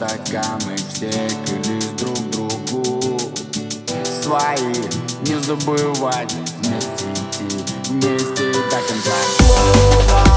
стакан мы все клялись друг другу. Свои не забывать Вместе идти, вместе до конца. Слова